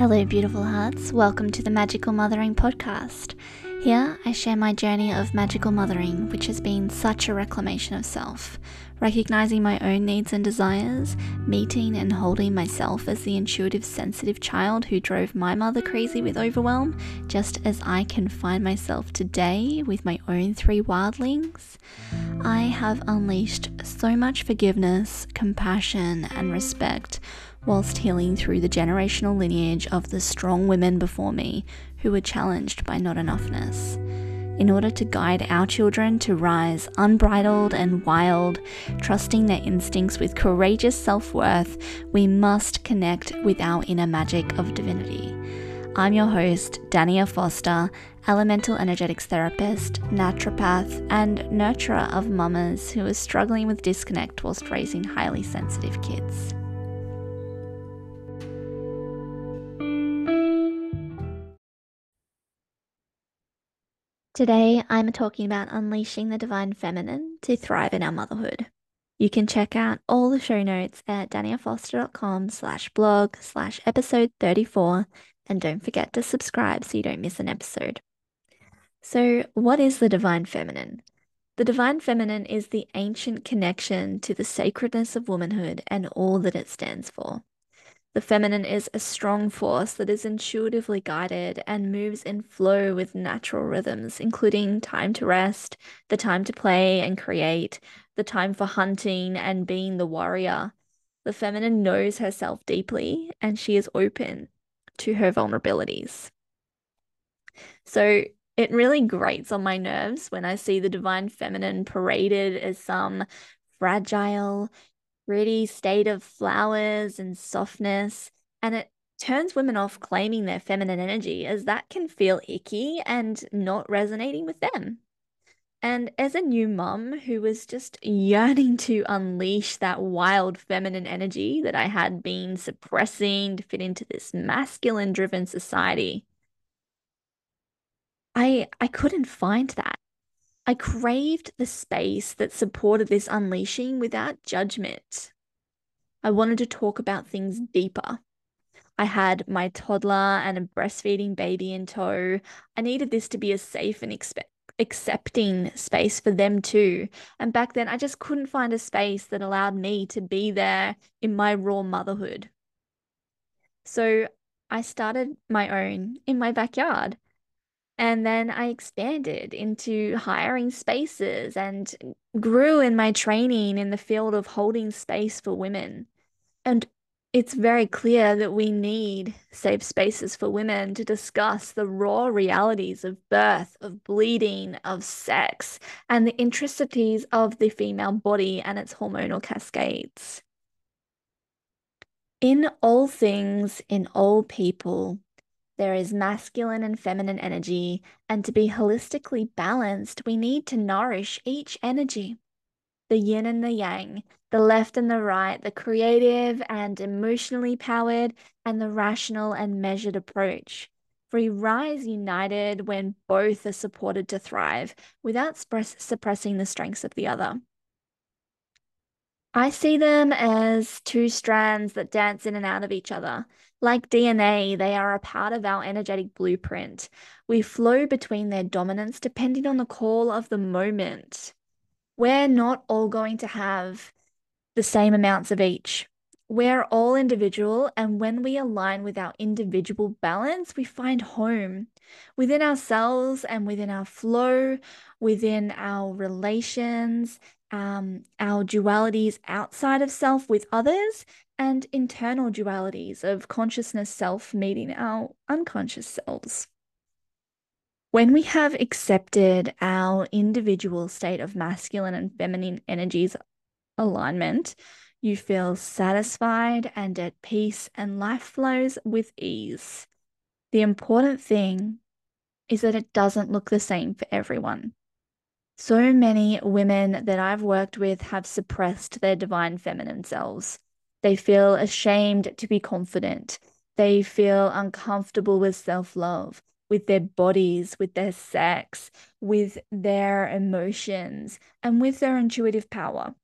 Hello, beautiful hearts. Welcome to the Magical Mothering Podcast. Here, I share my journey of magical mothering, which has been such a reclamation of self, recognizing my own needs and desires, meeting and holding myself as the intuitive, sensitive child who drove my mother crazy with overwhelm, just as I can find myself today with my own three wildlings. I have unleashed so much forgiveness, compassion, and respect whilst healing through the generational lineage of the strong women before me who were challenged by not enoughness. In order to guide our children to rise unbridled and wild, trusting their instincts with courageous self worth, we must connect with our inner magic of divinity. I'm your host, Dania Foster, elemental energetics therapist, naturopath, and nurturer of mamas who are struggling with disconnect whilst raising highly sensitive kids. Today, I'm talking about unleashing the divine feminine to thrive in our motherhood. You can check out all the show notes at daniafoster.com slash blog slash episode 34, and don't forget to subscribe so you don't miss an episode. So, what is the divine feminine? The divine feminine is the ancient connection to the sacredness of womanhood and all that it stands for. The feminine is a strong force that is intuitively guided and moves in flow with natural rhythms, including time to rest, the time to play and create, the time for hunting and being the warrior. The feminine knows herself deeply and she is open to her vulnerabilities. So it really grates on my nerves when I see the divine feminine paraded as some fragile, pretty state of flowers and softness. And it turns women off claiming their feminine energy, as that can feel icky and not resonating with them. And as a new mum who was just yearning to unleash that wild feminine energy that I had been suppressing to fit into this masculine driven society, I I couldn't find that. I craved the space that supported this unleashing without judgment. I wanted to talk about things deeper. I had my toddler and a breastfeeding baby in tow. I needed this to be a safe and expe- accepting space for them too. And back then, I just couldn't find a space that allowed me to be there in my raw motherhood. So I started my own in my backyard. And then I expanded into hiring spaces and grew in my training in the field of holding space for women. And it's very clear that we need safe spaces for women to discuss the raw realities of birth, of bleeding, of sex, and the intricacies of the female body and its hormonal cascades. In all things, in all people, there is masculine and feminine energy, and to be holistically balanced, we need to nourish each energy the yin and the yang, the left and the right, the creative and emotionally powered, and the rational and measured approach. We rise united when both are supported to thrive without suppressing the strengths of the other. I see them as two strands that dance in and out of each other. Like DNA, they are a part of our energetic blueprint. We flow between their dominance depending on the call of the moment. We're not all going to have the same amounts of each. We're all individual, and when we align with our individual balance, we find home within ourselves and within our flow, within our relations, um, our dualities outside of self with others and internal dualities of consciousness self meeting our unconscious selves. When we have accepted our individual state of masculine and feminine energies alignment, you feel satisfied and at peace, and life flows with ease. The important thing is that it doesn't look the same for everyone. So many women that I've worked with have suppressed their divine feminine selves. They feel ashamed to be confident. They feel uncomfortable with self love, with their bodies, with their sex, with their emotions, and with their intuitive power.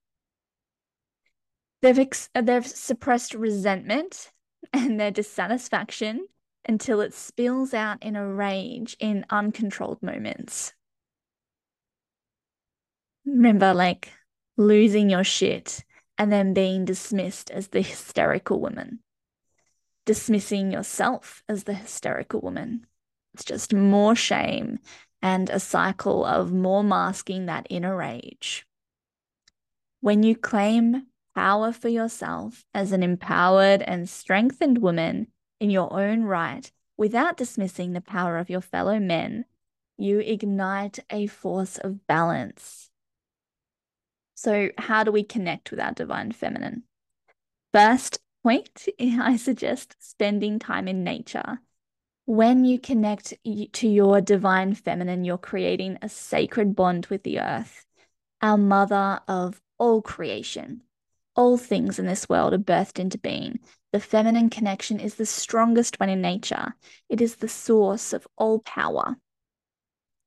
They've, ex- they've suppressed resentment and their dissatisfaction until it spills out in a rage in uncontrolled moments. Remember, like losing your shit and then being dismissed as the hysterical woman, dismissing yourself as the hysterical woman. It's just more shame and a cycle of more masking that inner rage. When you claim power for yourself as an empowered and strengthened woman in your own right, without dismissing the power of your fellow men, you ignite a force of balance. So, how do we connect with our divine feminine? First point, I suggest spending time in nature. When you connect to your divine feminine, you're creating a sacred bond with the earth, our mother of all creation. All things in this world are birthed into being. The feminine connection is the strongest one in nature. It is the source of all power.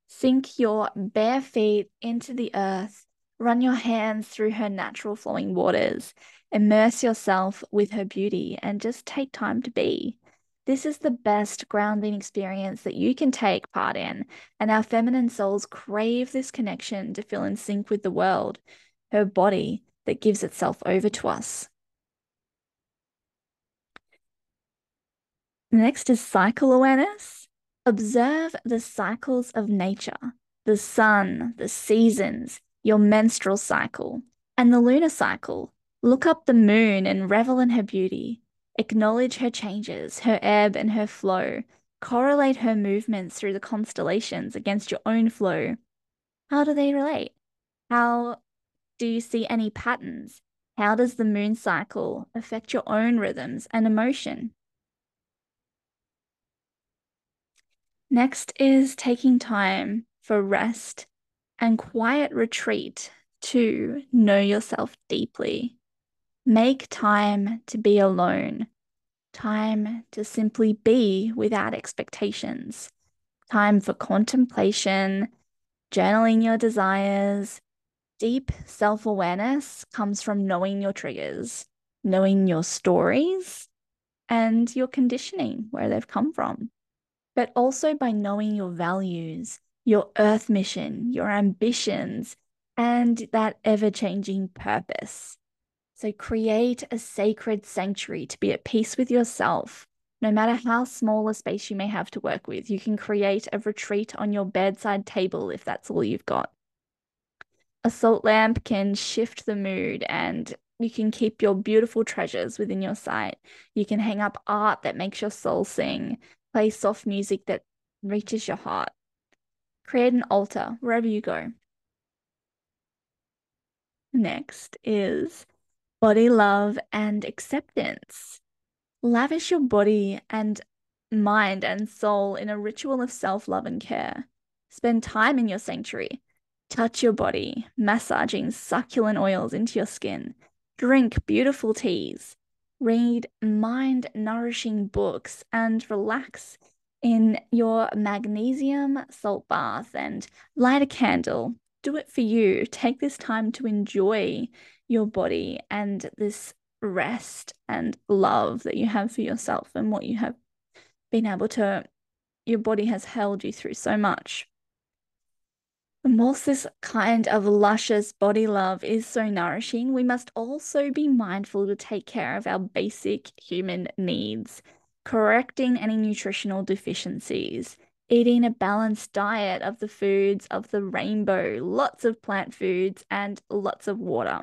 Sink your bare feet into the earth. Run your hands through her natural flowing waters. Immerse yourself with her beauty and just take time to be. This is the best grounding experience that you can take part in, and our feminine souls crave this connection to feel in sync with the world, her body, that gives itself over to us. Next is cycle awareness. Observe the cycles of nature, the sun, the seasons, your menstrual cycle, and the lunar cycle. Look up the moon and revel in her beauty. Acknowledge her changes, her ebb and her flow. Correlate her movements through the constellations against your own flow. How do they relate? How do you see any patterns? How does the moon cycle affect your own rhythms and emotion? Next is taking time for rest and quiet retreat to know yourself deeply. Make time to be alone, time to simply be without expectations, time for contemplation, journaling your desires, Deep self awareness comes from knowing your triggers, knowing your stories, and your conditioning, where they've come from, but also by knowing your values, your earth mission, your ambitions, and that ever changing purpose. So create a sacred sanctuary to be at peace with yourself. No matter how small a space you may have to work with, you can create a retreat on your bedside table if that's all you've got a salt lamp can shift the mood and you can keep your beautiful treasures within your sight. You can hang up art that makes your soul sing, play soft music that reaches your heart. Create an altar wherever you go. Next is body love and acceptance. Lavish your body and mind and soul in a ritual of self love and care. Spend time in your sanctuary. Touch your body, massaging succulent oils into your skin. Drink beautiful teas. Read mind nourishing books and relax in your magnesium salt bath and light a candle. Do it for you. Take this time to enjoy your body and this rest and love that you have for yourself and what you have been able to, your body has held you through so much. And whilst this kind of luscious body love is so nourishing, we must also be mindful to take care of our basic human needs, correcting any nutritional deficiencies, eating a balanced diet of the foods of the rainbow, lots of plant foods, and lots of water.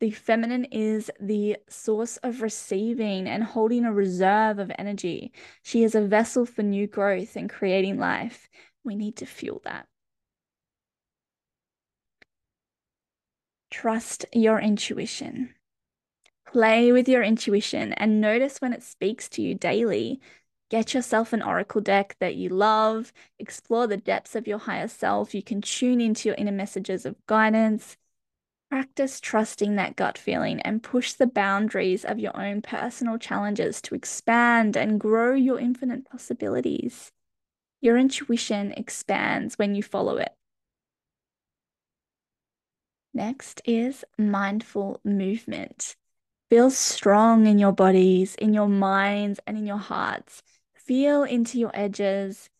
The feminine is the source of receiving and holding a reserve of energy. She is a vessel for new growth and creating life. We need to fuel that. Trust your intuition. Play with your intuition and notice when it speaks to you daily. Get yourself an oracle deck that you love, explore the depths of your higher self. You can tune into your inner messages of guidance. Practice trusting that gut feeling and push the boundaries of your own personal challenges to expand and grow your infinite possibilities. Your intuition expands when you follow it. Next is mindful movement. Feel strong in your bodies, in your minds, and in your hearts. Feel into your edges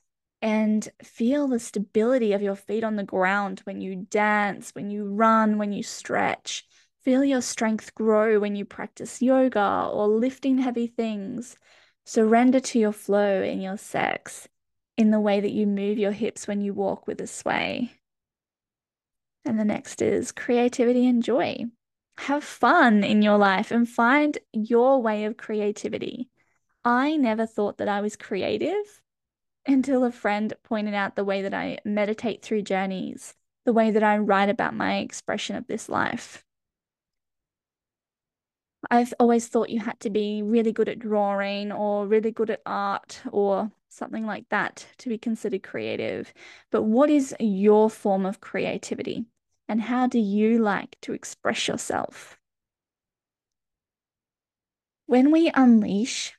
and feel the stability of your feet on the ground when you dance, when you run, when you stretch. Feel your strength grow when you practice yoga or lifting heavy things. Surrender to your flow in your sex in the way that you move your hips when you walk with a sway. And the next is creativity and joy. Have fun in your life and find your way of creativity. I never thought that I was creative until a friend pointed out the way that I meditate through journeys, the way that I write about my expression of this life. I've always thought you had to be really good at drawing or really good at art or something like that to be considered creative. But what is your form of creativity? And how do you like to express yourself? When we unleash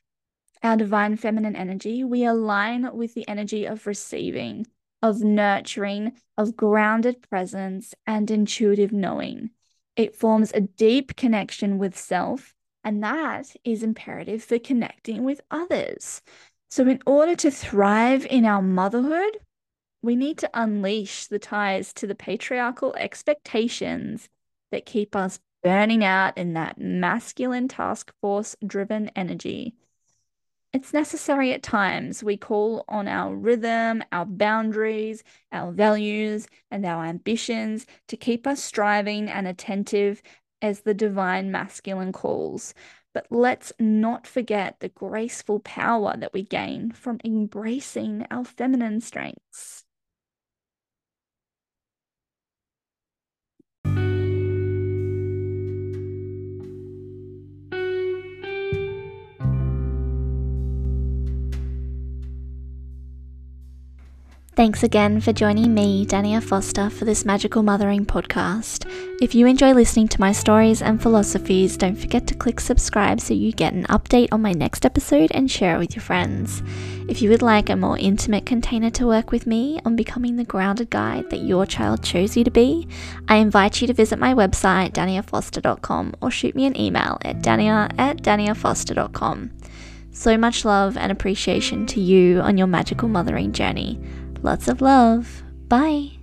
our divine feminine energy, we align with the energy of receiving, of nurturing, of grounded presence, and intuitive knowing. It forms a deep connection with self, and that is imperative for connecting with others. So, in order to thrive in our motherhood, we need to unleash the ties to the patriarchal expectations that keep us burning out in that masculine task force driven energy it's necessary at times. We call on our rhythm, our boundaries, our values, and our ambitions to keep us striving and attentive as the divine masculine calls. But let's not forget the graceful power that we gain from embracing our feminine strengths. Thanks again for joining me, Dania Foster, for this Magical Mothering podcast. If you enjoy listening to my stories and philosophies, don't forget to click subscribe so you get an update on my next episode and share it with your friends. If you would like a more intimate container to work with me on becoming the grounded guide that your child chose you to be, I invite you to visit my website, daniafoster.com, or shoot me an email at dania at daniafoster.com. So much love and appreciation to you on your magical mothering journey. Lots of love. Bye.